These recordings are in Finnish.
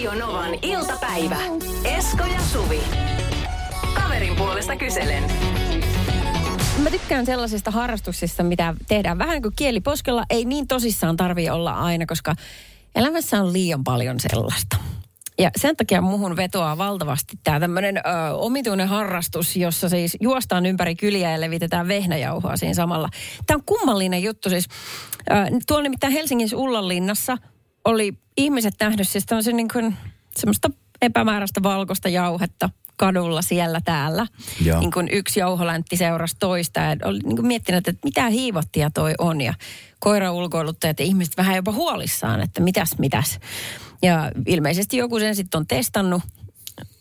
Radio Novan iltapäivä. Esko ja Suvi. Kaverin puolesta kyselen. Mä tykkään sellaisista harrastuksista, mitä tehdään vähän niin kuin kieliposkella. Ei niin tosissaan tarvi olla aina, koska elämässä on liian paljon sellaista. Ja sen takia muhun vetoaa valtavasti tämä tämmöinen omituinen harrastus, jossa siis juostaan ympäri kyliä ja levitetään vehnäjauhoa siinä samalla. Tämä on kummallinen juttu siis. Ö, tuolla nimittäin Helsingin Ullanlinnassa oli ihmiset nähnyt siis se niin kuin semmoista epämääräistä valkoista jauhetta kadulla siellä täällä. Joo. Niin kuin yksi jauholäntti seurasi toista ja oli niin kuin miettinyt, että mitä hiivottia toi on. Ja koira ulkoiluttajat ja ihmiset vähän jopa huolissaan, että mitäs, mitäs. Ja ilmeisesti joku sen sitten on testannut,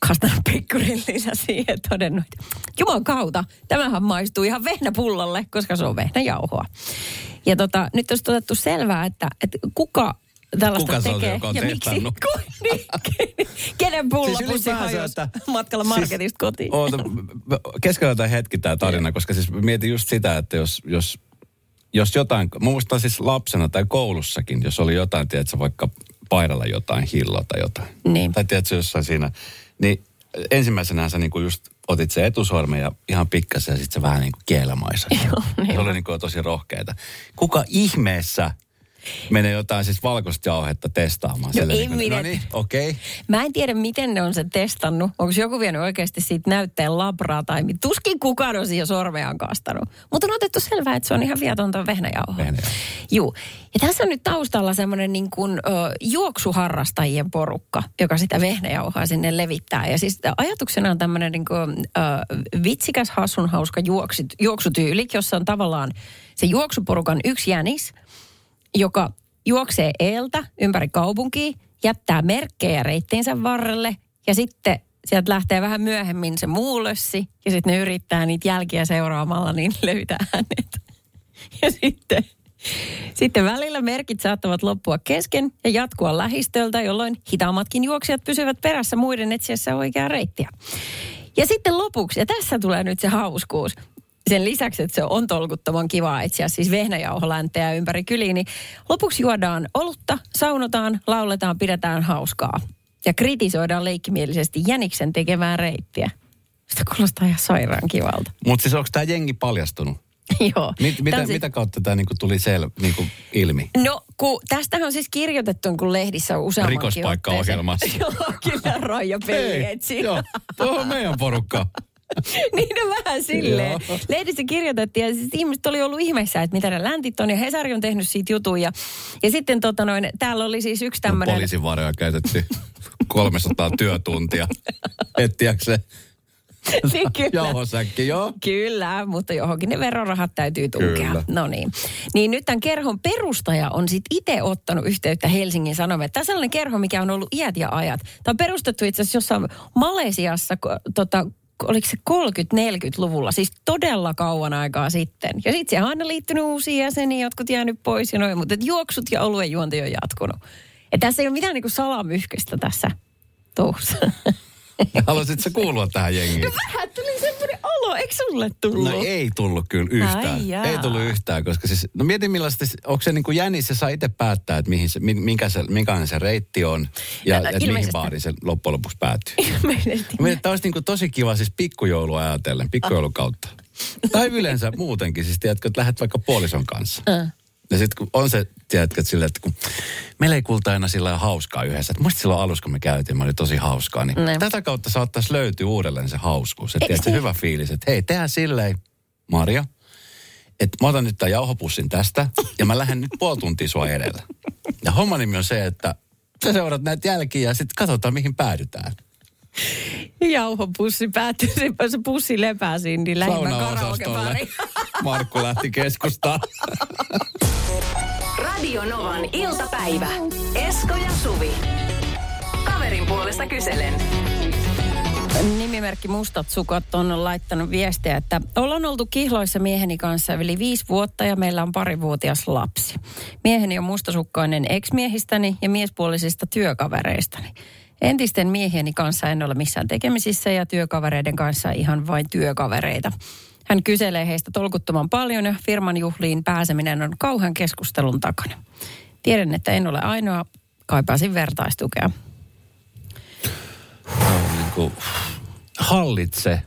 kastanut pikkurillinsä siihen ja todennut, että juman kautta, tämähän maistuu ihan vehnäpullalle, koska se on vehnäjauhoa. Ja tota, nyt olisi otettu selvää, että, että kuka tällaista Kuka se on se, tekee joka on ja miksi, niin, kenen pullapussi Siis hajosi että- matkalla marketista kotiin. Oota, keskellä tämä hetki tämä tarina, koska siis mietin just sitä, että jos, jos, jos jotain, mun muistan siis lapsena tai koulussakin, jos oli jotain, tiedätkö, vaikka paidalla jotain, hilloa tai jotain. Niin. Tai tiedätkö, jossain siinä, niin ensimmäisenä sä niinku just otit se etusormen ja ihan pikkasen ja sitten se vähän niin kuin. Joo, niin se oli niin kuin tosi rohkeita. Kuka ihmeessä menee jotain siis valkoista jauhetta testaamaan? No ei niin No niin, okei. Okay. Mä en tiedä, miten ne on sen testannut. Onko joku vienyt oikeasti siitä näytteen labraa tai mit- tuskin kukaan on siihen sormeaan kastanut. Mutta on otettu selvää, että se on ihan viatonta vehnäjauhoa. Vehnäjauhoa. Juu. Ja tässä on nyt taustalla semmoinen niin kuin, ö, juoksuharrastajien porukka, joka sitä vehnäjauhoa sinne levittää. Ja siis ajatuksena on tämmöinen niin kuin, ö, vitsikäs, hassun, hauska juoksit, juoksutyyli, jossa on tavallaan se juoksuporukan yksi jänis, joka juoksee eeltä ympäri kaupunkia, jättää merkkejä reittinsä varrelle ja sitten sieltä lähtee vähän myöhemmin se muu lössi ja sitten ne yrittää niitä jälkiä seuraamalla, niin löytää hänet. Ja sitten, sitten välillä merkit saattavat loppua kesken ja jatkua lähistöltä, jolloin hitaammatkin juoksijat pysyvät perässä muiden etsiessä oikeaa reittiä. Ja sitten lopuksi, ja tässä tulee nyt se hauskuus, sen lisäksi, että se on tolkuttoman kivaa etsiä siis vehnäjauholänttejä ympäri kyliin, niin lopuksi juodaan olutta, saunotaan, lauletaan, pidetään hauskaa. Ja kritisoidaan leikkimielisesti Jäniksen tekemää reittiä. Sitä kuulostaa ihan sairaan kivalta. Mutta siis onko tämä jengi paljastunut? Joo. Mit, mitä, siis- mitä kautta tämä niinku tuli sel, niinku ilmi? No, kun tästähän on siis kirjoitettu kun lehdissä useammankin Rikospaikkaohjelmassa. Joo, kyllä Raija Peli etsi. joo, tuo on meidän porukka. niin on vähän silleen. Joo. Lehdissä kirjoitettiin ja siis ihmiset oli ollut ihmeessä, että mitä ne läntit on ja Hesari on tehnyt siitä jutun. Ja, ja sitten tota noin, täällä oli siis yksi tämmöinen... Poliisin varoja käytetty 300 työtuntia. Etsiäkseen niin kyllä. jauhosäkki, joo. Kyllä, mutta johonkin ne verorahat täytyy tunkea. No niin. Niin nyt tämän kerhon perustaja on sitten itse ottanut yhteyttä Helsingin Sanomiin. Tämä on sellainen kerho, mikä on ollut iät ja ajat. Tämä on perustettu itse asiassa jossain Malesiassa, tota, oliko se 30-40-luvulla, siis todella kauan aikaa sitten. Ja sitten siihen on aina liittynyt uusia jäseniä, jotkut jäänyt pois ja noin, mutta et juoksut ja oluen juonti on jatkunut. Ja tässä ei ole mitään niinku salamyhköistä tässä touhussa. Haluaisitko kuulua tähän jengiin? Vähän tuli semmoinen olo, eikö sulle tullut? No ei tullut kyllä yhtään. Ai ei tullut yhtään, koska siis, no mietin millaista, onko se niin kuin jänis, se saa itse päättää, että mihin se, min- minkä se, minkälainen se reitti on ja No, että mihin baariin se loppujen lopuksi päättyy. Ilmeisesti. Mietin, Tämä olisi niin kuin tosi kiva siis pikkujoulu ajatellen, pikkujoulukautta. Tai yleensä muutenkin, siis tiedätkö, että lähdet vaikka puolison kanssa. Äh. Ja sitten kun on se, tiedätkö, että, sillä, että kun meillä ei kulta aina sillä hauskaa yhdessä. Että muista silloin alussa, kun me käytiin, me oli tosi hauskaa. Niin Ne. tätä kautta saattaisi löytyä uudelleen se hauskuus. Että niin? hyvä fiilis, että hei, tehdään silleen, Maria, että mä otan nyt tämän jauhopussin tästä ja mä lähden nyt puoli tuntia sua edellä. Ja homman nimi on se, että sä seurat näitä jälkiä ja sitten katsotaan, mihin päädytään. Jauhopussi päättyy, se- se pussi lepää siinä, niin lähimmän Saunaosastolle. karaokebari. Markku lähti keskustaan. Radio Novan iltapäivä. Esko ja Suvi. Kaverin puolesta kyselen. Nimimerkki Mustat Sukot on laittanut viestiä, että ollaan oltu kihloissa mieheni kanssa yli viisi vuotta ja meillä on parivuotias lapsi. Mieheni on mustasukkainen ex-miehistäni ja miespuolisista työkavereistani. Entisten miehieni kanssa en ole missään tekemisissä ja työkavereiden kanssa ihan vain työkavereita. Hän kyselee heistä tolkuttoman paljon ja firman juhliin pääseminen on kauhean keskustelun takana. Tiedän, että en ole ainoa, kaipaisin vertaistukea. kuin, hallitse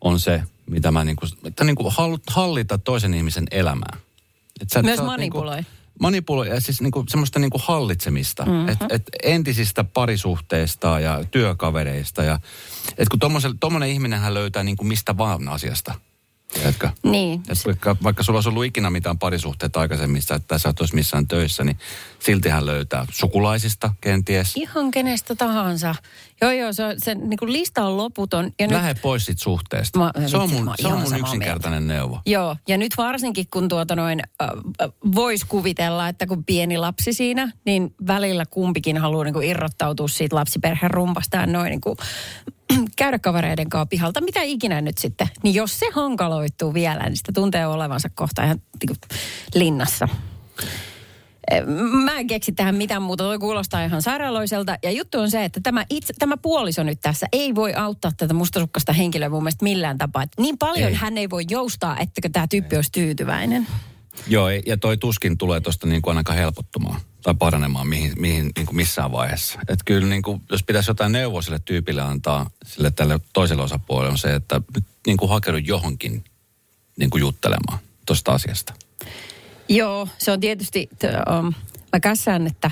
on se, mitä mä niin kuin, että niin kuin hallita toisen ihmisen elämää. Et sä, Myös sä manipuloi. Niin kuin, manipuloi, ja siis niinku semmoista niinku hallitsemista. Mm-hmm. Et, et entisistä parisuhteista ja työkavereista. Ja, et kun tuommoinen ihminenhän löytää niinku mistä vaan asiasta. Tiedätkö? Niin. Et vaikka, vaikka sulla olisi ollut ikinä mitään parisuhteita aikaisemmissa, että sä et olisi missään töissä, niin silti hän löytää sukulaisista kenties. Ihan kenestä tahansa. Joo, joo, se, se niin kuin lista on loputon. Ja Lähde nyt... pois siitä suhteesta. Mä, se on mun, se on mun yksinkertainen mieltä. neuvo. Joo, ja nyt varsinkin kun tuota noin, äh, voisi kuvitella, että kun pieni lapsi siinä, niin välillä kumpikin haluaa niin kuin irrottautua siitä lapsiperheen rumpasta ja noin niin kuin käydä kavereiden kanssa pihalta, mitä ikinä nyt sitten. Niin jos se hankaloituu vielä, niin sitä tuntee olevansa kohta ihan niin linnassa. Mä en keksi tähän mitään muuta, toi kuulostaa ihan sairaaloiselta. Ja juttu on se, että tämä, itse, tämä puoliso nyt tässä ei voi auttaa tätä mustasukkasta henkilöä mun mielestä millään tapaa. Että niin paljon ei. hän ei voi joustaa, että tämä tyyppi ei. olisi tyytyväinen. Joo, ja toi tuskin tulee tuosta niin kuin ainakaan helpottumaan tai paranemaan mihin, mihin niin kuin missään vaiheessa. Että kyllä niin kuin, jos pitäisi jotain neuvoa sille tyypille antaa sille tälle toiselle osapuolelle on se, että nyt niin kuin hakeudu johonkin niin kuin juttelemaan tuosta asiasta. Joo, se on tietysti, t- um, mä kässään, että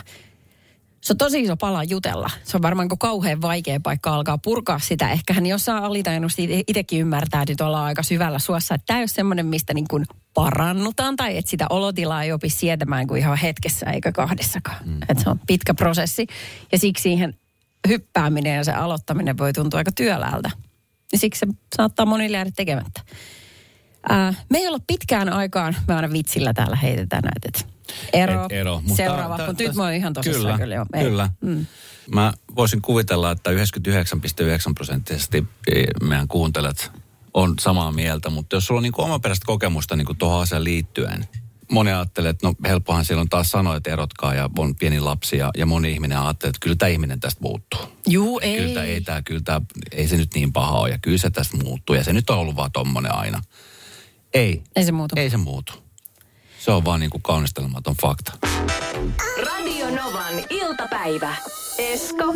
se on tosi iso pala jutella. Se on varmaan kauhean vaikea paikka alkaa purkaa sitä. Ehkä hän jossain alitajunosti itsekin ymmärtää, että ollaan aika syvällä suossa. Että tämä ei ole semmoinen, mistä niin kuin parannutaan tai että sitä olotilaa ei opi sietämään kuin ihan hetkessä eikä kahdessakaan. Mm. Että se on pitkä prosessi ja siksi siihen hyppääminen ja se aloittaminen voi tuntua aika työläältä. Ja siksi se saattaa monille jäädä tekemättä. Ää, me ei olla pitkään aikaan, me aina vitsillä täällä heitetään näitä, että ero, Et ero. Mutta seuraava, mutta nyt mä oon ihan tosissaan kyllä. Kyllä, jo. kyllä. Mm. Mä voisin kuvitella, että 99,9 prosenttisesti meidän kuuntelet on samaa mieltä, mutta jos sulla on niin omaperäistä kokemusta niin tuohon asiaan liittyen, moni ajattelee, että no helppohan siellä on taas sanoa, että erotkaa ja on pieni lapsi ja, ja moni ihminen ajattelee, että kyllä tämä ihminen tästä muuttuu. Juu, ei. Kyllä, ei, tää, kyllä tää, ei se nyt niin paha ole ja kyllä se tästä muuttuu ja se nyt on ollut vaan tommonen aina. Ei. Ei se muutu. Ei se muutu. Se on vaan niin kuin kaunistelematon fakta. Radio Novan iltapäivä. Esko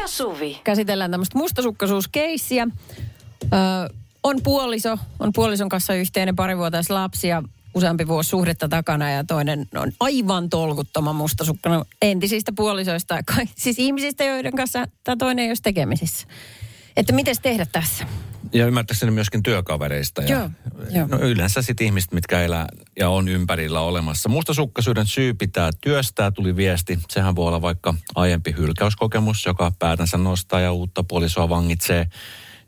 ja Suvi. Käsitellään tämmöistä mustasukkaisuuskeissiä. Öö, on puoliso, on puolison kanssa yhteinen parivuotias lapsi ja useampi vuosi suhdetta takana ja toinen on aivan tolkuttoman mustasukkana entisistä puolisoista, siis ihmisistä, joiden kanssa tämä toinen ei olisi tekemisissä. Että miten tehdä tässä? Ja ymmärtääkseni myöskin työkavereista. Ja, joo. No yleensä sitten ihmiset, mitkä elää ja on ympärillä olemassa. Mustasukkaisuuden syy pitää työstää, tuli viesti. Sehän voi olla vaikka aiempi hylkäyskokemus, joka päätänsä nostaa ja uutta puolisoa vangitsee.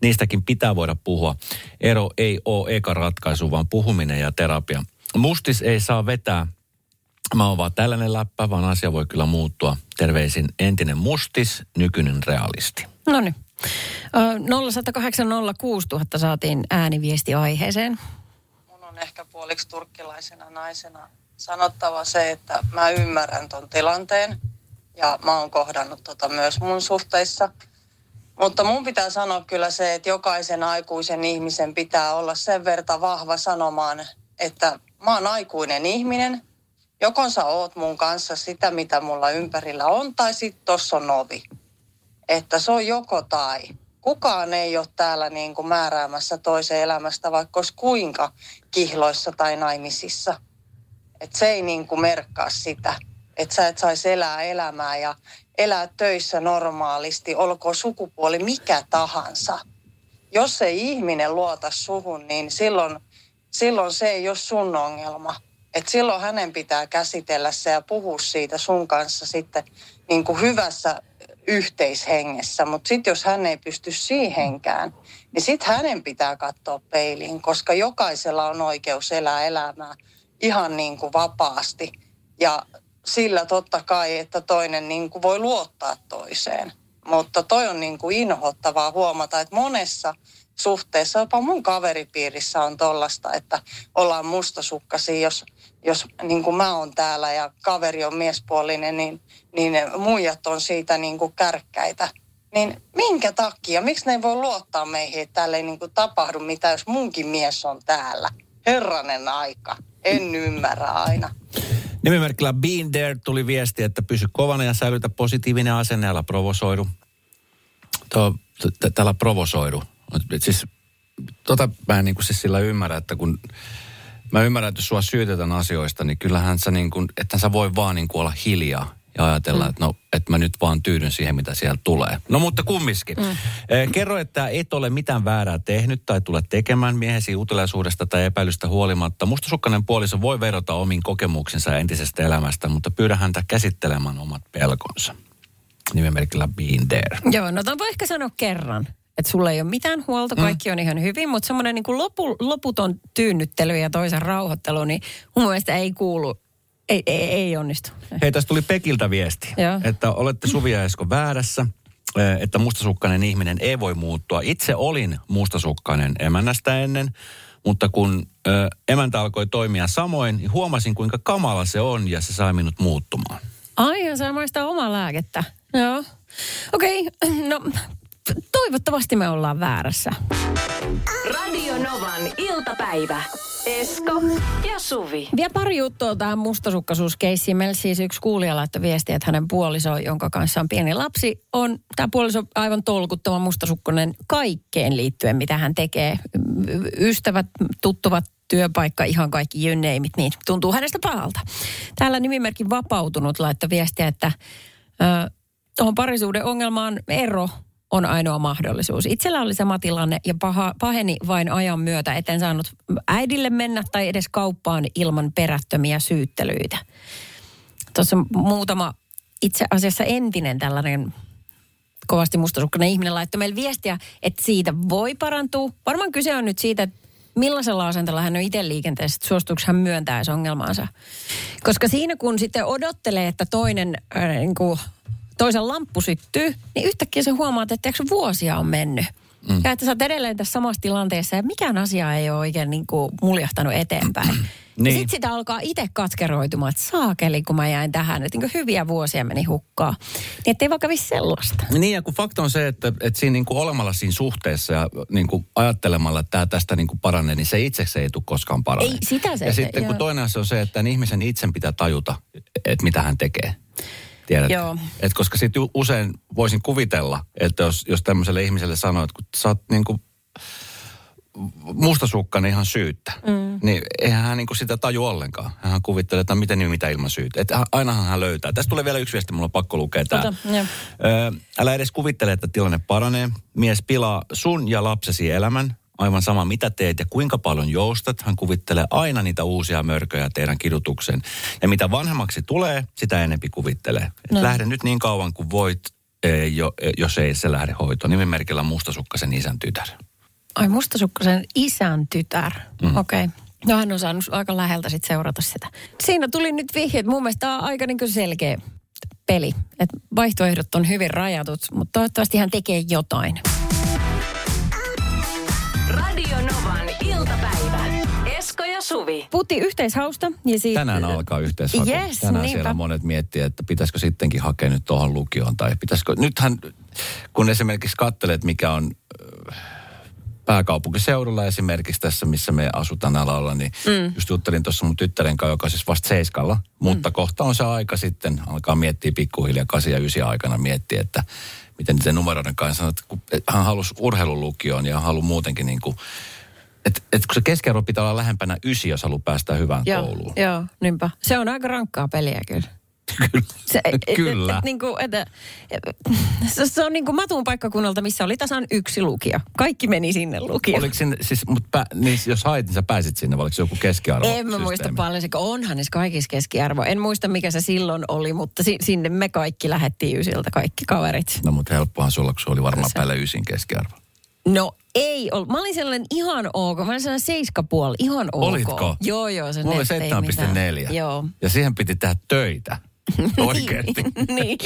Niistäkin pitää voida puhua. Ero ei ole eka ratkaisu, vaan puhuminen ja terapia. Mustis ei saa vetää Mä oon vaan tällainen läppä, vaan asia voi kyllä muuttua. Terveisin entinen mustis, nykyinen realisti. No niin. 0806000 saatiin ääniviesti aiheeseen. Mun on ehkä puoliksi turkkilaisena naisena sanottava se, että mä ymmärrän ton tilanteen ja mä oon kohdannut tota myös mun suhteissa. Mutta mun pitää sanoa kyllä se, että jokaisen aikuisen ihmisen pitää olla sen verta vahva sanomaan, että mä oon aikuinen ihminen. Joko sä oot mun kanssa sitä, mitä mulla ympärillä on, tai sit tossa on ovi. Että se on joko tai kukaan ei ole täällä niin kuin määräämässä toisen elämästä, vaikka olisi kuinka kihloissa tai naimisissa. Et se ei niin kuin merkkaa sitä, että sä et saisi elää elämää ja elää töissä normaalisti, olkoon sukupuoli mikä tahansa. Jos ei ihminen luota suhun, niin silloin, silloin se ei ole sun ongelma. Et silloin hänen pitää käsitellä se ja puhua siitä sun kanssa sitten niin kuin hyvässä yhteishengessä. Mutta sitten jos hän ei pysty siihenkään, niin sitten hänen pitää katsoa peiliin, koska jokaisella on oikeus elää elämää ihan niin kuin vapaasti. Ja sillä totta kai, että toinen niin kuin voi luottaa toiseen. Mutta toi on niin kuin inhottavaa huomata, että monessa suhteessa, jopa mun kaveripiirissä on tollasta, että ollaan mustasukkaisia, jos, jos niin kuin mä oon täällä ja kaveri on miespuolinen, niin, niin muijat on siitä niin kuin kärkkäitä. Niin minkä takia? Miksi ne ei voi luottaa meihin, että täällä ei niin kuin tapahdu mitään, jos munkin mies on täällä? Herranen aika. En ymmärrä aina. Nimimerkillä Bean There tuli viesti, että pysy kovana ja säilytä positiivinen asenne, älä provosoidu täällä provosoidu. Siis, tota mä en niin kuin siis sillä ymmärrä, että kun mä ymmärrän, että jos sua syytetään asioista, niin kyllähän sä niin kuin, että sä voi vaan niin kuin olla hiljaa ja ajatella, mm. että no, että mä nyt vaan tyydyn siihen, mitä siellä tulee. No mutta kumminkin. Mm. Kerro, että et ole mitään väärää tehnyt tai tule tekemään miehesi uteliaisuudesta tai epäilystä huolimatta. Mustasukkainen puoliso voi verota omiin kokemuksensa entisestä elämästä, mutta pyydä häntä käsittelemään omat pelkonsa. Nimenmerkillä Being There. Joo, no tämän voi ehkä sanoa kerran. Että sulla ei ole mitään huolta, kaikki on ihan hyvin, mutta semmoinen niin kuin lopu, loputon tyynnyttely ja toisen rauhoittelu, niin mun mielestä ei kuulu, ei, ei, ei onnistu. Hei, tästä tuli Pekiltä viesti, Joo. että olette Suvi ja Esko väärässä, eh, että mustasukkainen ihminen ei voi muuttua. Itse olin mustasukkainen emännästä ennen, mutta kun ö, emäntä alkoi toimia samoin, niin huomasin kuinka kamala se on ja se sai minut muuttumaan. Ai, saa maistaa omaa lääkettä. Joo. Okei, okay, no toivottavasti me ollaan väärässä. Radio Novan iltapäivä. Esko ja Suvi. Vielä pari juttua tähän mustasukkaisuuskeissiin. Meillä siis yksi kuulija laittoi viestiä, että hänen puoliso, jonka kanssa on pieni lapsi, on tämä puoliso aivan tolkuttoman mustasukkainen kaikkeen liittyen, mitä hän tekee. Ystävät, tuttuvat, työpaikka, ihan kaikki you name it, niin tuntuu hänestä pahalta. Täällä nimimerkin vapautunut laittoi viestiä, että ö, tuohon parisuuden ongelmaan ero on ainoa mahdollisuus. Itsellä oli sama tilanne ja paha, paheni vain ajan myötä, etten saanut äidille mennä tai edes kauppaan ilman perättömiä syyttelyitä. Tuossa muutama itse asiassa entinen tällainen kovasti mustasukkainen ihminen laittoi meille viestiä, että siitä voi parantua. Varmaan kyse on nyt siitä, että millaisella asenteella hän on itse liikenteessä, että suostuuko hän myöntäisi ongelmaansa. Koska siinä kun sitten odottelee, että toinen äh, niin kuin toisen lamppu syttyy, niin yhtäkkiä se huomaat, että tiedätkö, vuosia on mennyt. Mm. Ja että sä oot edelleen tässä samassa tilanteessa ja mikään asia ei ole oikein niin kuin muljahtanut eteenpäin. niin. Ja sitten sitä alkaa itse katkeroitumaan, että saakeli kun mä jäin tähän, että niin hyviä vuosia meni hukkaan. Niin ettei vaan kävisi sellaista. Niin ja kun fakta on se, että, että siinä niin kuin olemalla siinä suhteessa ja niin kuin ajattelemalla, että tämä tästä niin kuin paranee, niin se itseksi ei tule koskaan paranee. Ei, sitä se- Ja sitten kun joo. toinen asia on se, että ihmisen itsen pitää tajuta, että mitä hän tekee. Tiedät? Joo. Et koska sitten usein voisin kuvitella, että jos, jos tämmöiselle ihmiselle sanoo, että kun sä oot niin kuin mustasukkainen ihan syyttä, mm. niin eihän hän niin kuin sitä taju ollenkaan. Hän kuvittelee, että miten niin mitä ilman syytä. Että ainahan hän löytää. Tästä tulee vielä yksi viesti, mulla on pakko lukea tämä. Älä edes kuvittele, että tilanne paranee. Mies pilaa sun ja lapsesi elämän. Aivan sama mitä teet ja kuinka paljon joustat. Hän kuvittelee aina niitä uusia mörköjä teidän kidutukseen. Ja mitä vanhemmaksi tulee, sitä enempi kuvittelee. Et No. Lähde nyt niin kauan kuin voit, eh, jo, eh, jos ei se lähde hoitoon. Nimimerkillä mustasukkasen isän tytär. Ai mustasukkaisen isän tytär. Mm. Okei. Okay. No hän on saanut aika läheltä sit seurata sitä. Siinä tuli nyt vihje, että mun mielestä tämä on aika niin selkeä peli. Et vaihtoehdot on hyvin rajatut, mutta toivottavasti hän tekee jotain. Radio Novan iltapäivä. Esko ja Suvi. Puhuttiin yhteishausta ja siitä... Tänään alkaa yhteishaku. Yes, Tänään niinpä. siellä monet miettii, että pitäisikö sittenkin hakea nyt tuohon lukioon. Tai pitäisikö, nythän kun esimerkiksi katselet, mikä on pääkaupunkiseudulla esimerkiksi tässä, missä me asutaan alalla, niin mm. just juttelin tuossa mun tyttären kanssa, joka on siis vasta seiskalla, mutta kohta on se aika sitten, alkaa miettiä pikkuhiljaa 8 ja 9 aikana miettiä, että miten niiden numeroiden kanssa että kun hän halusi urheilulukioon ja haluaa muutenkin niin kuin, että, että kun se keskiarvo pitää olla lähempänä ysi, jos haluaa päästä hyvään Joo, kouluun. joo, niinpä. Se on aika rankkaa peliä kyllä. Se, et, Kyllä. Et, et, niin kuin, että, se, se on niin kuin Matun paikkakunnalta, missä oli tasan yksi lukio. Kaikki meni sinne lukioon. Oliko sinne, siis, mut pä, niin jos hait, niin sä pääsit sinne, vai oliko se joku keskiarvo? En mä muista paljon, se onhan niissä kaikissa keskiarvo. En muista mikä se silloin oli, mutta si, sinne me kaikki lähettiin ysiltä, kaikki kaverit. No mutta helppohan sulla, kun se oli varmaan Se- päälle ysin keskiarvo. No ei ollut. Mä olin sellainen ihan ok. Mä olin sellainen seiskapuoli, ihan ok. Olitko? Joo, joo. Se Mulla oli mitään. 7,4. Joo. Ja siihen piti tehdä töitä. Oikeasti. niin.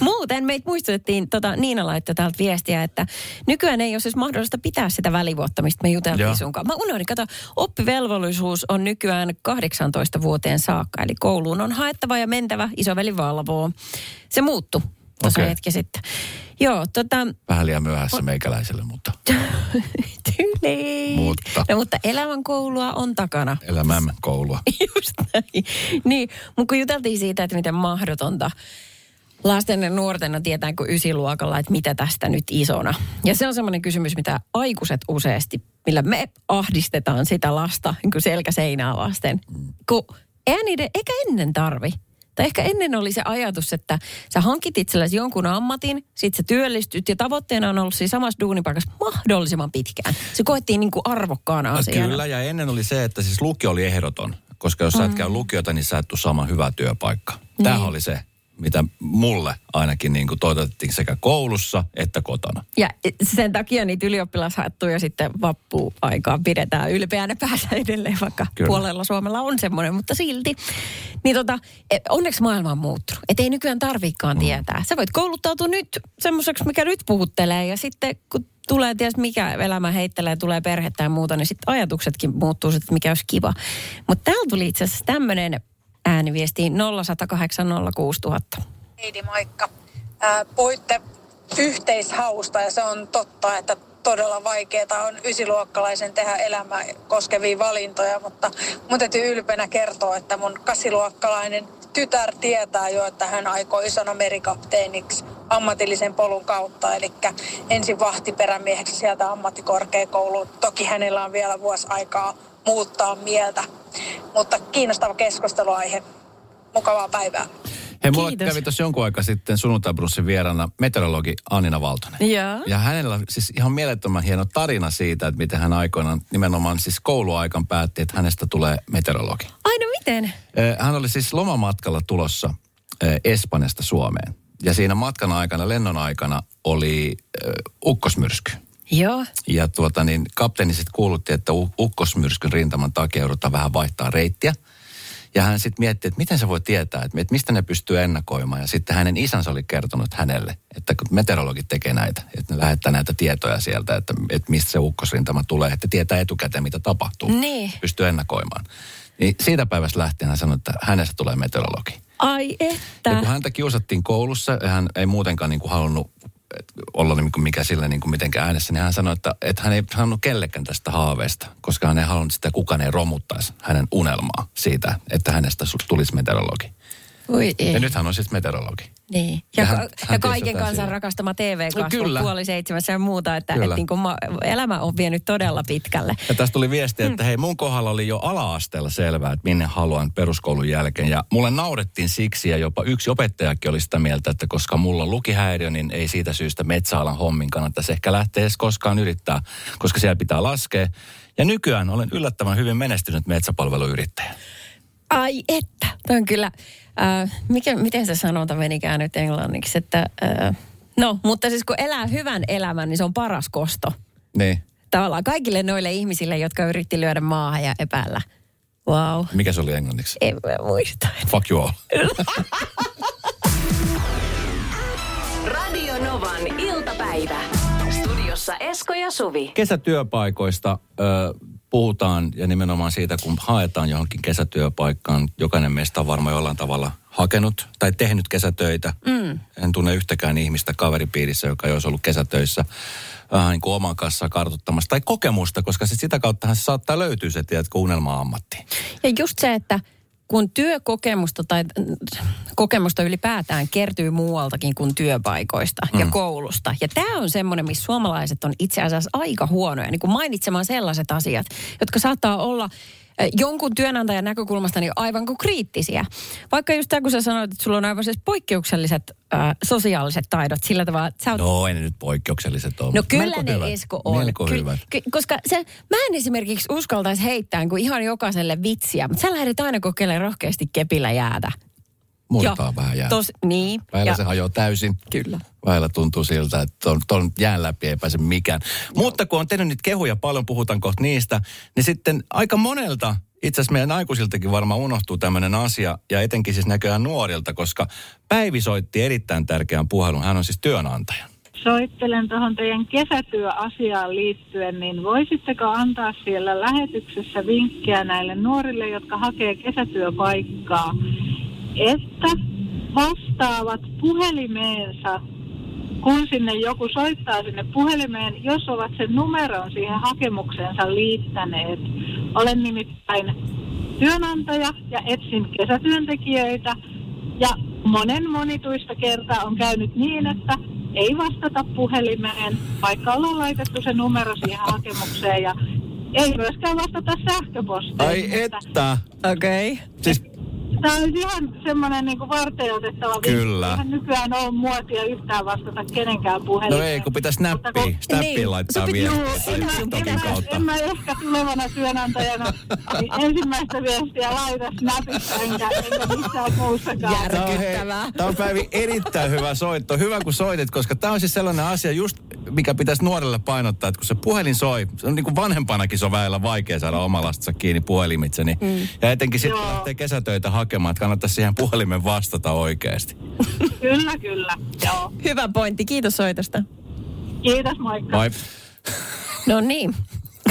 Muuten meitä muistutettiin, tota, Niina laittoi täältä viestiä, että nykyään ei ole siis mahdollista pitää sitä välivuotta, mistä me juteltiin Joo. sun kanssa. Mä unohdin, kato, oppivelvollisuus on nykyään 18 vuoteen saakka, eli kouluun on haettava ja mentävä, isoveli valvoo. Se muuttui tuossa Okei. hetki sitten. Joo, tota, Vähän liian myöhässä meikäläiselle, mutta tyyli. Mutta. No, mutta elämän koulua on takana. elämämme koulua. Just näin. Niin, mutta kun juteltiin siitä, että miten mahdotonta lasten ja nuortena tietääkö ysiluokalla, että mitä tästä nyt isona. Ja se on semmoinen kysymys, mitä aikuiset useasti, millä me ahdistetaan sitä lasta niin kuin selkäseinää vasten. Kun ei niiden, eikä ennen tarvi. Tai ehkä ennen oli se ajatus, että sä hankit itsellesi jonkun ammatin, sit sä työllistyt ja tavoitteena on ollut siinä samassa duunipaikassa mahdollisimman pitkään. Se koettiin niin kuin arvokkaana asiana. Kyllä, ja ennen oli se, että siis lukio oli ehdoton. Koska jos sä et käy lukiota, niin sä et tule saamaan hyvää työpaikka. Tämähän oli se, mitä mulle ainakin niin kuin toitotettiin sekä koulussa että kotona. Ja sen takia niitä ylioppilashattuja sitten vappuaikaan pidetään ylpeänä päässä edelleen, vaikka Kyllä. Puolella Suomella on semmoinen, mutta silti. Niin tota, e, onneksi maailma on muuttunut. Että ei nykyään tarvikaan mm. tietää. Sä voit kouluttautua nyt semmoiseksi, mikä nyt puhuttelee. Ja sitten kun tulee ties mikä elämä heittelee, tulee perhettä ja muuta, niin sitten ajatuksetkin muuttuu, että mikä olisi kiva. Mutta täällä tuli itse asiassa tämmöinen ääniviesti 0108 06000. Heidi, moikka. Ää, puhuitte yhteishausta ja se on totta, että todella vaikeaa on ysiluokkalaisen tehdä elämää koskevia valintoja, mutta mun täytyy ylpeänä kertoa, että mun kasiluokkalainen tytär tietää jo, että hän aikoo isona merikapteeniksi ammatillisen polun kautta, eli ensin vahtiperämieheksi sieltä ammattikorkeakouluun. Toki hänellä on vielä vuosi aikaa muuttaa mieltä, mutta kiinnostava keskusteluaihe. Mukavaa päivää. Hei, mulla Kiitos. kävi tuossa jonkun aikaa sitten sunnuntaibrunssin vieraana meteorologi Annina Valtonen. Joo. Ja hänellä on siis ihan mielettömän hieno tarina siitä, että miten hän aikoinaan nimenomaan siis kouluaikan päätti, että hänestä tulee meteorologi. Aina miten? Hän oli siis lomamatkalla tulossa Espanjasta Suomeen. Ja siinä matkan aikana, lennon aikana, oli ukkosmyrsky. Joo. Ja tuota niin, kapteeni sitten kuulutti, että ukkosmyrskyn rintaman takia joudutaan vähän vaihtaa reittiä. Ja hän sitten mietti, että miten se voi tietää, että, mistä ne pystyy ennakoimaan. Ja sitten hänen isänsä oli kertonut hänelle, että kun meteorologit tekee näitä, että ne lähettää näitä tietoja sieltä, että, että mistä se ukkosrintama tulee, että tietää etukäteen, mitä tapahtuu. Niin. Pystyy ennakoimaan. Niin siitä päivästä lähtien hän sanoi, että hänestä tulee meteorologi. Ai että. Ja kun häntä kiusattiin koulussa, hän ei muutenkaan niin kuin halunnut olla niin kuin mikä sillä niin kuin mitenkään äänessä, niin hän sanoi, että, että hän ei sanonut kellekään tästä haaveesta, koska hän ei halunnut sitä, kukaan ei romuttaisi hänen unelmaa siitä, että hänestä tulisi meteorologi. Oi ei. Ja nyt hän on siis meteorologi. Niin. Ja, Ja hän- hän, hän ja tiesi kaiken kansan siitä. rakastama TV-kasvu No puoli seitsemässä ja muuta, että, että niin kuin ma, elämä on vienyt todella pitkälle. Ja tästä tuli viesti, että hei mun kohdalla oli jo ala-asteella selvää, että minne haluan peruskoulun jälkeen. Ja mulle naurettiin siksi ja jopa yksi opettajakin oli sitä mieltä, että koska mulla on lukihäiriö, niin ei siitä syystä metsäalan hommin kannattaisi ehkä lähteä edes koskaan yrittää, koska siellä pitää laskea. Ja nykyään olen yllättävän hyvin menestynyt metsäpalveluyrittäjä. Ai että. Tämä on kyllä, äh, mikä, miten se sanonta menikään nyt englanniksi, että äh, no, mutta siis kun elää hyvän elämän, niin se on paras kosto. Niin. Tavallaan kaikille noille ihmisille, jotka yritti lyödä maahan ja epäillä. Wow. Mikä se oli englanniksi? En mä muista. Fuck you all. Radio Novan iltapäivä. Studiossa Esko ja Suvi. Kesätyöpaikoista ö, puhutaan ja nimenomaan siitä, kun haetaan johonkin kesätyöpaikkaan. Jokainen meistä on varmaan jollain tavalla hakenut tai tehnyt kesätöitä. Mm. En tunne yhtäkään ihmistä kaveripiirissä, joka ei olisi ollut kesätöissä vähän niin kuin oman kanssa kartuttamassa. Tai kokemusta, koska se sitä kauttahan se saattaa löytyä se, tiedätkö, unelma-ammatti. Ja just se, että kun työkokemusta tai mm, kokemusta ylipäätään kertyy muualtakin kuin työpaikoista mm. ja koulusta. Ja tämä on semmoinen, missä suomalaiset on itse asiassa aika huonoja. Niin kuin mainitsemaan sellaiset asiat, jotka saattaa olla jonkun työnantajan näkökulmasta niin aivan kuin kriittisiä. Vaikka just tämä, kun sä sanoit, että sulla on aivan siis poikkeukselliset äh, sosiaaliset taidot sillä tavalla, että sä oot No ei ne nyt poikkeukselliset ole. No kyllä melko ne hyvät. Esko on. Melko Ky- hyvät. ky- koska se, mä en esimerkiksi uskaltaisi heittää kuin ihan jokaiselle vitsiä, mutta sä lähdet aina kokeilemaan rohkeasti kepillä jäätä. Murtaa vähän jää. Tos, niin. Välillä ja, se hajoaa täysin. Kyllä. Välillä tuntuu siltä, että ton, ton jään läpi ei pääse mikään. Mutta kun on tehnyt niitä kehuja, paljon puhutaan kohta niistä, niin sitten aika monelta, itse asiassa meidän aikuisiltakin varmaan unohtuu tämmöinen asia, ja etenkin siis näköjään nuorilta, koska Päivi soitti erittäin tärkeän puhelun. Hän on siis työnantaja. soittelen tuohon teidän kesätyöasiaan liittyen, niin voisitteko antaa siellä lähetyksessä vinkkejä näille nuorille, jotka hakee kesätyöpaikkaa, että vastaavat puhelimeensa, kun sinne joku soittaa sinne puhelimeen, jos ovat sen numeron siihen hakemukseensa liittäneet. Olen nimittäin työnantaja ja etsin kesätyöntekijöitä ja monen monituista kertaa on käynyt niin, että ei vastata puhelimeen, vaikka ollaan laitettu se numero siihen hakemukseen ja ei myöskään vastata sähköpostiin. Ai Että että. Okei. Okay. Siis Tämä on ihan semmoinen niin varteenotettava vinkki. Kyllä. Eihän nykyään ole muotia yhtään vastata kenenkään puhelimeen. No ei, kun pitäisi Mutta kun- snappiin, snappiin Niin, laittaa viestiä Joo, tai en mä, en, mä, en mä ehkä tulevana työnantajana niin ensimmäistä viestiä laita Snapissa enkä, enkä missään muussakaan. Järky- Tämä on, hei, Järkyttävää. tämä on Päivi erittäin hyvä soitto. Hyvä kun soitit, koska tämä on siis sellainen asia just, mikä pitäisi nuorelle painottaa, että kun se puhelin soi, se on niin kuin vanhempanakin se on väillä vaikea saada oma lastensa kiinni puhelimitse. Niin, mm. Ja etenkin sitten lähtee kesätöitä hakemaan, että kannattaisi siihen puhelimen vastata oikeasti. Kyllä, kyllä. Joo. Hyvä pointti. Kiitos soitosta. Kiitos, moikka. Vai? No niin.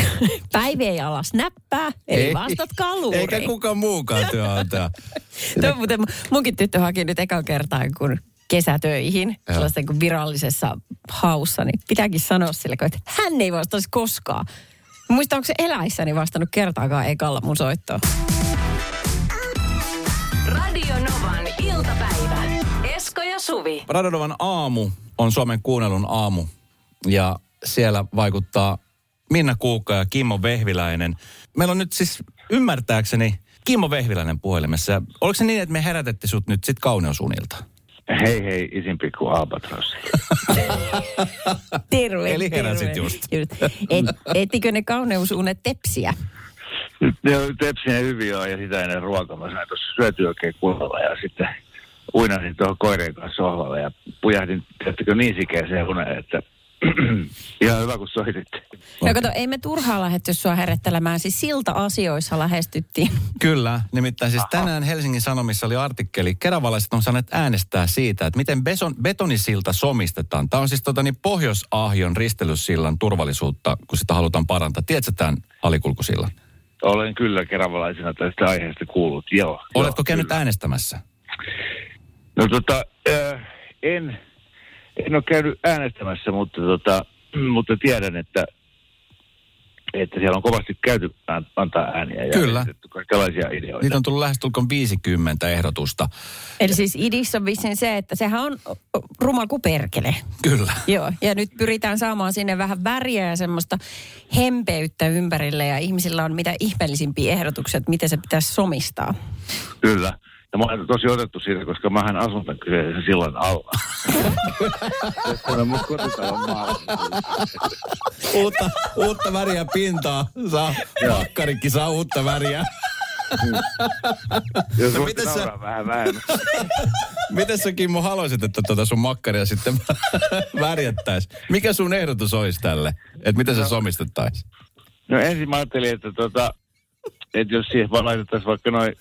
Päivi ei ala snappää, eli vastatkaa luuriin. Eikä kukaan muukaan työnantaja. Tuo muuten, munkin tyttö haki nyt ekan kertaa kun kesätöihin, Joo. sellaista kuin virallisessa haussa, niin pitääkin sanoa sille, että hän ei vastaisi koskaan. Mä Muistan, onko se eläissäni vastannut kertaakaan ekalla mun soittoon. Radio Novan iltapäivä. Esko ja Suvi. Radonovan aamu on Suomen kuunnelun aamu. Ja siellä vaikuttaa Minna Kuukka ja Kimmo Vehviläinen. Meillä on nyt siis ymmärtääkseni Kimmo Vehviläinen puhelimessa. Oliko se niin, että me herätettiin sut nyt sit kauneusunilta? Hei hei, isin pikku albatrossi. Terve, Eli heräsit terve. just. Et, ettikö ne kauneusunet tepsiä? Ne oli tepsinen hyvin on ja sitä ennen ruokaa. Mä sain tuossa syötyä oikein kunnolla ja sitten uinasin tuohon koireen kanssa sohvalle ja pujahdin, tiedättekö, niin sikeeseen uneen, että ihan hyvä kun soititte. No kato, ei me turhaan lähdetty sua herättelemään. Siis silta-asioissa lähestyttiin. Kyllä, nimittäin siis tänään Helsingin Sanomissa oli artikkeli. Keravalaiset on saaneet äänestää siitä, että miten beson, betonisilta somistetaan. Tämä on siis tota, niin Pohjois-Ahjon ristelyssillan turvallisuutta, kun sitä halutaan parantaa. Tiedätkö tämän alikulkusillan? Olen kyllä keravalaisena tästä aiheesta kuullut, joo. Oletko joo, käynyt kyllä. äänestämässä? No tota, äh, en, en ole käynyt äänestämässä, mutta, tota, mutta tiedän, että, että siellä on kovasti käyty an- antaa ääniä ja Kyllä. esitetty kaikenlaisia ideoita. Niitä on tullut lähestulkoon 50 ehdotusta. Eli siis idissä on vissiin se, että sehän on ruma kuin perkele. Kyllä. Joo, ja nyt pyritään saamaan sinne vähän väriä ja semmoista hempeyttä ympärille ja ihmisillä on mitä ihmeellisimpiä ehdotuksia, että miten se pitäisi somistaa. Kyllä. Ja mä olen tosi otettu siitä, koska mähän asun tämän kyseisen sillan alla. Se on mun kotitalon maalla. uutta, uutta väriä pintaa. Saa, makkarikki saa uutta väriä. Jos No no, miten sä- vähän vähemmän. Miten sä Kimmo haluaisit, että tuota sun makkaria sitten värjättäisi? Mikä sun ehdotus olisi tälle? Että miten se somistettaisiin? No ensin mä ajattelin, että, tota, että jos siihen vaan laitettaisiin vaikka noin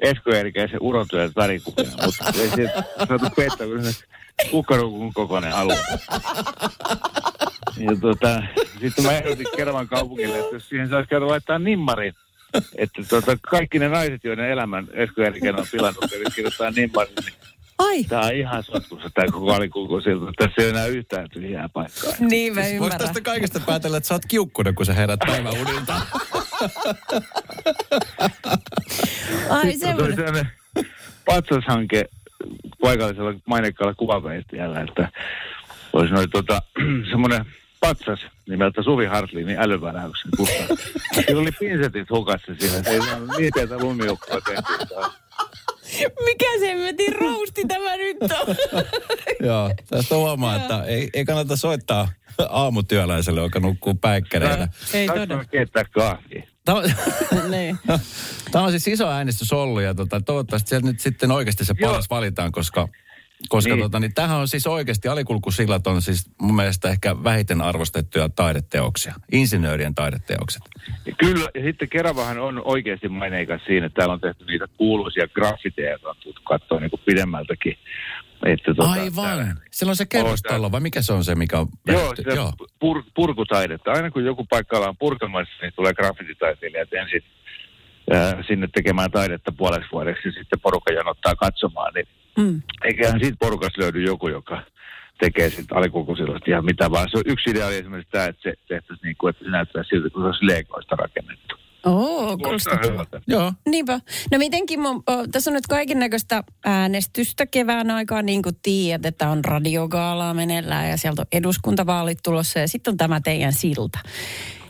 Esko Eerikäisen urotyöt värikuvia, mutta ei se saatu pettää, kun se kukkarukun kokoinen alue. Ja tota, sitten mä ehdotin Keravan kaupungille, että jos siihen saisi käydä laittaa nimmarin, että tota, kaikki ne naiset, joiden elämän Esko Eerikäinen on pilannut, eli kirjoittaa nimmarin, niin Ai, tää on ihan sotkussa tämä koko alikulku siltä. Tässä ei enää yhtään tyhjää paikkaa. niin mä Voisi ymmärrän. tästä kaikesta päätellä, että sä oot kiukkunen, kun sä herät päivän unilta. Ai semmoinen. sellainen patsashanke paikallisella mainekkaalla kuvapäistiällä, että olisi noin tota, semmoinen patsas nimeltä Suvi Hartlinin älyväräyksen kusta. Sillä oli pinsetit hukassa siinä. Se ei saanut niin pientä lumiukkoa tehtyä. Mikä se metin rousti tämä nyt on? Joo, tästä huomaa, että ei, ei kannata soittaa aamutyöläiselle, joka nukkuu päikkäreillä. Ei todella. mä keittää kahvia? Tämä on, niin. tämä on siis iso äänestys ollut ja tota, toivottavasti sieltä nyt sitten oikeasti se Joo. paras valitaan, koska, koska Niin. tota, niin tämähän on siis oikeasti, alikulkusillat on siis mun mielestä ehkä vähiten arvostettuja taideteoksia, insinöörien taideteokset. Ja Kyllä, ja sitten Keravahan on oikeasti maineikas siinä, että täällä on tehty niitä kuuluisia graffiteja, joita on tullut katsoa niin kuin pidemmältäkin. Että, tota, Aivan. Silloin se kerrostalo, vai mikä se on se, mikä on Joo, sitä Pur, purkutaidetta. Aina kun joku paikka ollaan purkamassa, niin tulee graffititaiteilijat ensin ää, sinne tekemään taidetta puoleksi vuodeksi ja sitten porukka janottaa katsomaan. Niin Mm. eiköhän siitä porukasta löydy joku, joka tekee sitten alikulkusilasta ihan mitä vaan. Se on yksi idea oli esimerkiksi tämä, että se tehtäisiin niin kuin, että se näyttää siltä, kun se olisi leikoista rakennettu. Oo, kuulostaa kiva. hyvältä. Joo. Niinpä. No miten Kimmo, o, tässä on nyt kaiken näköistä äänestystä kevään aikaa, niin kuin tiedät, että on radiogaalaa meneillään ja sieltä on eduskuntavaalit tulossa ja sitten on tämä teidän silta.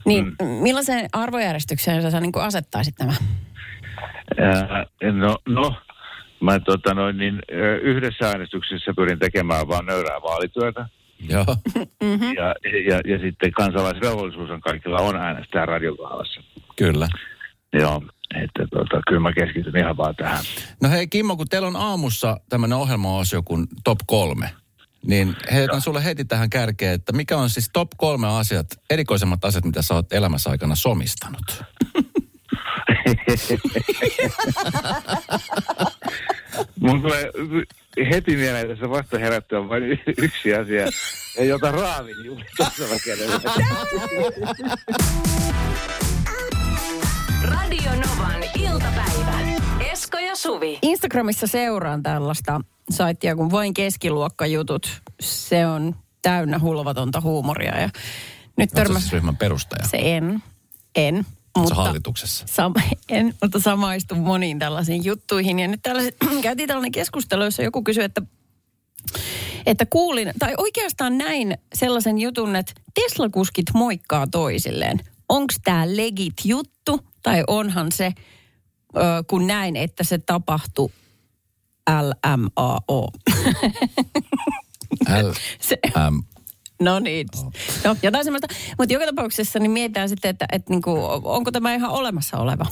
Niin mm. millaiseen arvojärjestykseen sä niin kuin asettaisit nämä? Ää, no, no, mä tota noin, niin, yhdessä äänestyksessä pyrin tekemään vaan nöyrää vaalityötä. Joo. Mm-hmm. Ja, ja, ja sitten kansalaisvelvollisuus on kaikilla on äänestää radiokaalassa. Kyllä. Joo, että tota, kyllä mä keskityn ihan vaan tähän. No hei Kimmo, kun teillä on aamussa tämmöinen ohjelma-osio kuin Top 3, niin heitän sulle heti tähän kärkeen, että mikä on siis top kolme asiat, erikoisemmat asiat, mitä sä oot elämässä aikana somistanut? Mun tulee heti mieleen tässä vasta herättyä vain y- yksi asia, ja jota raavin juuri. Radio Novan iltapäivä. Esko ja Suvi. Instagramissa seuraan tällaista saittia kuin Vain keskiluokkajutut. Se on täynnä hulvatonta huumoria ja nyt Oletko siis törmäs... ryhmän perustaja? Se en, en. Mutta, hallituksessa? sama, en, mutta samaistun moniin tällaisiin juttuihin. Ja nyt tällaiset, käytiin tällainen keskustelu, jossa joku kysyi, että että kuulin, tai oikeastaan näin sellaisen jutun, että Tesla-kuskit moikkaa toisilleen. Onko tämä legit juttu, tai onhan se, kun näin, että se tapahtui LMAO. L, Se, M, no niin, no, jotain semmoista. Mutta joka tapauksessa niin mietitään sitten, että, että niinku, onko tämä ihan olemassa oleva.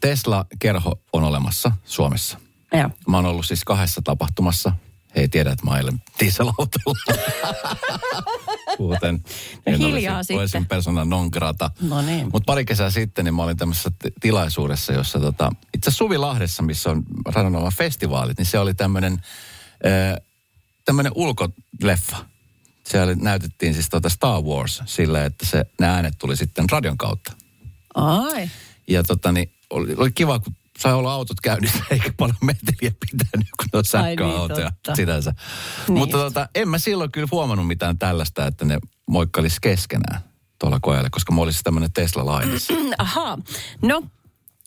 Tesla-kerho on olemassa Suomessa. Joo. Mä oon ollut siis kahdessa tapahtumassa. He ei tiedä, että mä ajelen dieselautolla. Kuten No en hiljaa olisi, sitten. olisin persona non grata. No niin. Mutta pari kesää sitten niin mä olin tämmöisessä t- tilaisuudessa, jossa tota, itse asiassa Suvilahdessa, missä on Radionovan festivaalit, niin se oli tämmöinen tämmöinen ulkoleffa. Siellä näytettiin siis tota Star Wars sillä, että se, ne äänet tuli sitten radion kautta. Ai. Ja tota, niin, oli, oli kiva, kun sai olla autot käynnissä, eikä paljon meteliä pitänyt, kun on niin, sähköautoja totta. sinänsä. Niin Mutta tota, en mä silloin kyllä huomannut mitään tällaista, että ne moikkailisi keskenään tuolla kojalle, koska mä olisin tämmöinen Tesla-lainissa. Ahaa. No,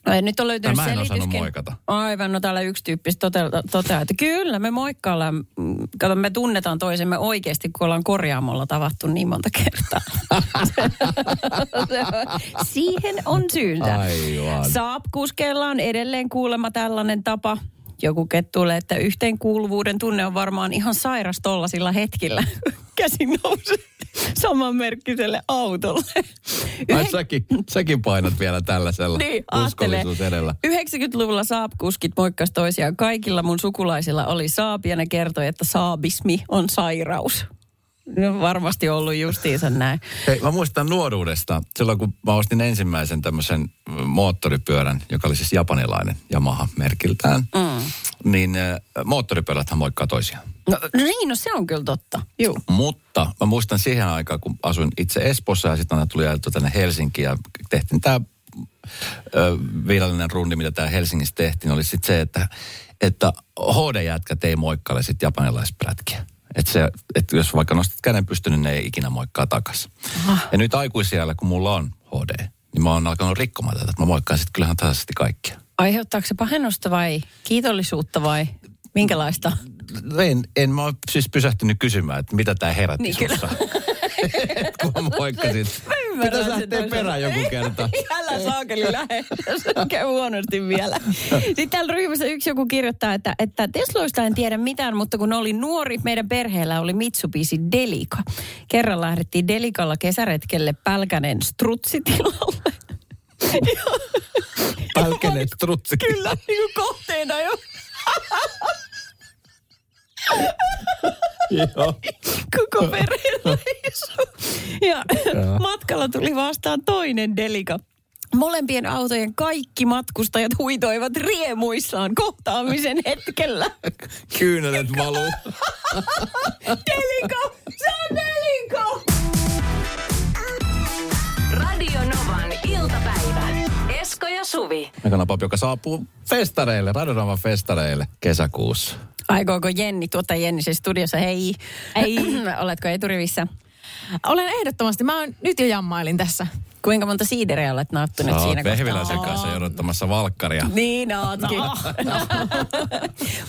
ai, nyt on löytynyt Tai mä en osannut selityskin. moikata. Aivan, no täällä yksi tyyppi toteaa, että kyllä me moikkaillaan. Mm, Kato, me tunnetaan toisemme oikeasti, kun ollaan korjaamolla tavattu niin monta kertaa. Siihen on syynsä. Saap-kuskeilla on edelleen kuulemma tällainen tapa. Joku kettuilee, että yhteenkuuluvuuden tunne on varmaan ihan sairas tollasilla hetkillä. Käsi nousee samanmerkkiselle autolle. Ai Yhden- säkin, säkin painat vielä tällaisella niin, uskollisuus edellä. 90-luvulla Saab-kuskit moikkas toisiaan. Kaikilla mun sukulaisilla oli Saab ja ne kertoi, että saabismi on sairaus. No varmasti ollut justiinsa näin. Hei, mä muistan nuoruudesta, silloin kun mä ostin ensimmäisen tämmöisen mm, moottoripyörän, joka oli siis japanilainen Yamaha merkiltään, mm. niin äh, moottoripyöräthän moikkaa toisiaan. No, no niin, no se on kyllä totta. Juu. Mutta mä muistan siihen aikaan, kun asuin itse Espoossa ja sitten aina tuli ajeltua tänne Helsinkiin ja tehtiin tämä virallinen rundi, mitä täällä Helsingissä tehtiin, oli sitten se, että, että HD-jätkät ei moikkaile sitten japanilaisprätkiä. Että se, että jos vaikka nostat käden pystyyn, niin ne ei ikinä moikkaa takaisin. Ja nyt aikuisiellä, kun mulla on HD, niin mä oon alkanut rikkomaan tätä, että mä moikkaan sitten kyllähän tasaisesti kaikkia. Aiheuttaako se pahennusta vai kiitollisuutta vai minkälaista? En, en mä ole siis pysähtynyt kysymään, että mitä tämä herätti Niin, sussa. kun Pitäisi sen lähteä perään joku kerta. Älä saakeli lähde, se käy huonosti vielä. Sitten täällä ryhmässä yksi joku kirjoittaa, että, että Tesloista en tiedä mitään, mutta kun oli nuori, meidän perheellä oli Mitsubishi Delica. Kerran lähdettiin Delicalla kesäretkelle Pälkänen strutsitilalle. Pälkänen strutsi. Kyllä, niin kohteena jo. Joo. koko perhereisu. Ja matkalla tuli vastaan toinen delika. Molempien autojen kaikki matkustajat huitoivat riemuissaan kohtaamisen hetkellä. Kyynelet valuu. Deliko! Se on deliko! Radio Novan iltapäivä. Esko ja Suvi. Mekana Pop, joka saapuu festareille, Radonavan festareille kesäkuussa. Aikooko Jenni, tuottaja Jenni siis studiossa, hei. Ei. Oletko eturivissä? Olen ehdottomasti. Mä oon, nyt jo jammailin tässä. Kuinka monta siideriä olet nauttinut Sä siinä Vehviläisen kanssa jouduttamassa valkkaria. Niin ootkin.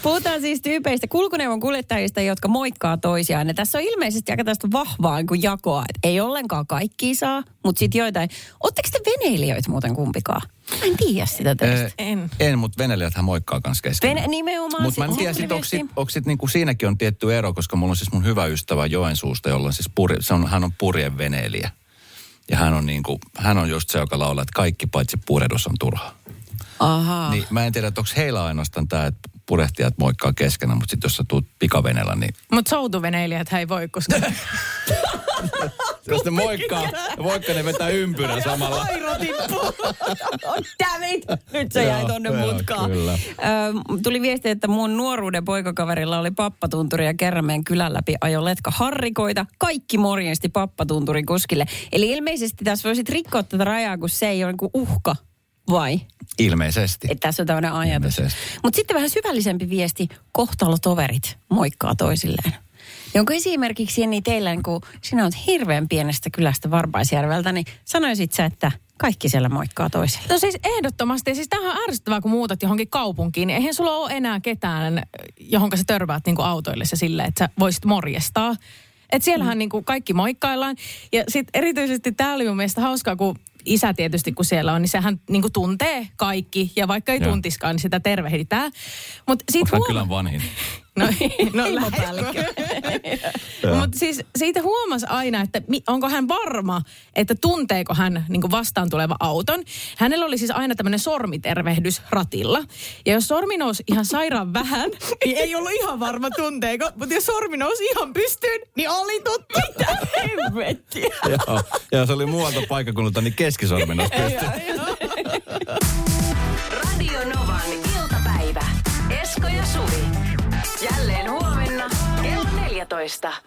Puhutaan siis tyypeistä, kulkuneuvon kuljettajista, jotka moikkaa toisiaan. Ja tässä on ilmeisesti aika tästä vahvaa niin kuin jakoa, että ei ollenkaan kaikki saa, mutta sitten joitain. Oletteko te veneilijöitä muuten kumpikaan? Mä en tiedä sitä teistä. Eh, En. En, mutta veneilijäthän moikkaa kans keskenään. Vene, nimenomaan. Mutta mä en tiedä, sit, onko, sit, onko sit, niinku, siinäkin on tietty ero, koska mulla on siis mun hyvä ystävä Joensuusta, jolla on siis purje, se on, hän on purjen veneilijä. Ja hän on, niinku, hän on just se, joka laulaa, että kaikki paitsi purehdus on turhaa. Ahaa. Niin mä en tiedä, että onko heillä ainoastaan tämä, että purehtijat moikkaa keskenään, mutta sitten jos sä tuut pikavenellä, niin Mutta soutuveneilijät ei voi, koska jos ne moikkaa, moikkaa ne vetää ympyrä samalla. airo tippuu. Damn it! Nyt se jäi tonne joo, mutkaan. Ö, tuli viesti, että mun nuoruuden poikakaverilla oli pappatunturi ja kerran meidän kylän läpi ajo letka harrikoita. Kaikki morjesti pappatunturin kuskille. Eli ilmeisesti tässä voisit rikkoa tätä rajaa, kun se ei ole niin uhka, vai? Ilmeisesti. Että tässä on tämmöinen ajatus. Ilmeisesti. Mutta sitten vähän syvällisempi viesti, kohtalotoverit moikkaa toisilleen. Ja onko esimerkiksi Jenni teillä, niin kun sinä olet hirveän pienestä kylästä Varpaisjärveltä, niin sanoisit sä, että kaikki siellä moikkaa toisilleen? No siis ehdottomasti. Ja siis tämähän on ärsyttävää, kun muutat johonkin kaupunkiin. Niin eihän sulla ole enää ketään, johonka sä törmäät niinku autoillessa silleen, että sä voisit morjestaa. Et siellähän niinku kaikki moikkaillaan. Ja sitten erityisesti tämä oli mun mielestä hauskaa, kun isä tietysti kun siellä on, niin sehän niinku tuntee kaikki. Ja vaikka ei Joo. tuntiskaan, niin sitä tervehditään. Mutta Onko hän kylän vanhin? No, no Mutta siis siitä huomasi aina, että mi, onko hän varma, että tunteeko hän niin vastaan tuleva auton. Hänellä oli siis aina tämmöinen sormitervehdys ratilla. Ja jos sormi nousi ihan sairaan vähän, niin ei ollut ihan varma tunteeko. Mutta jos sormi nousi ihan pystyyn, niin oli totta. Mitä hemmettiä? Joo, ja se oli muualta paikkakunnalta, niin keskisormen olisi pystynyt. Radio Novan iltapäivä. Esko ja Suvi. está.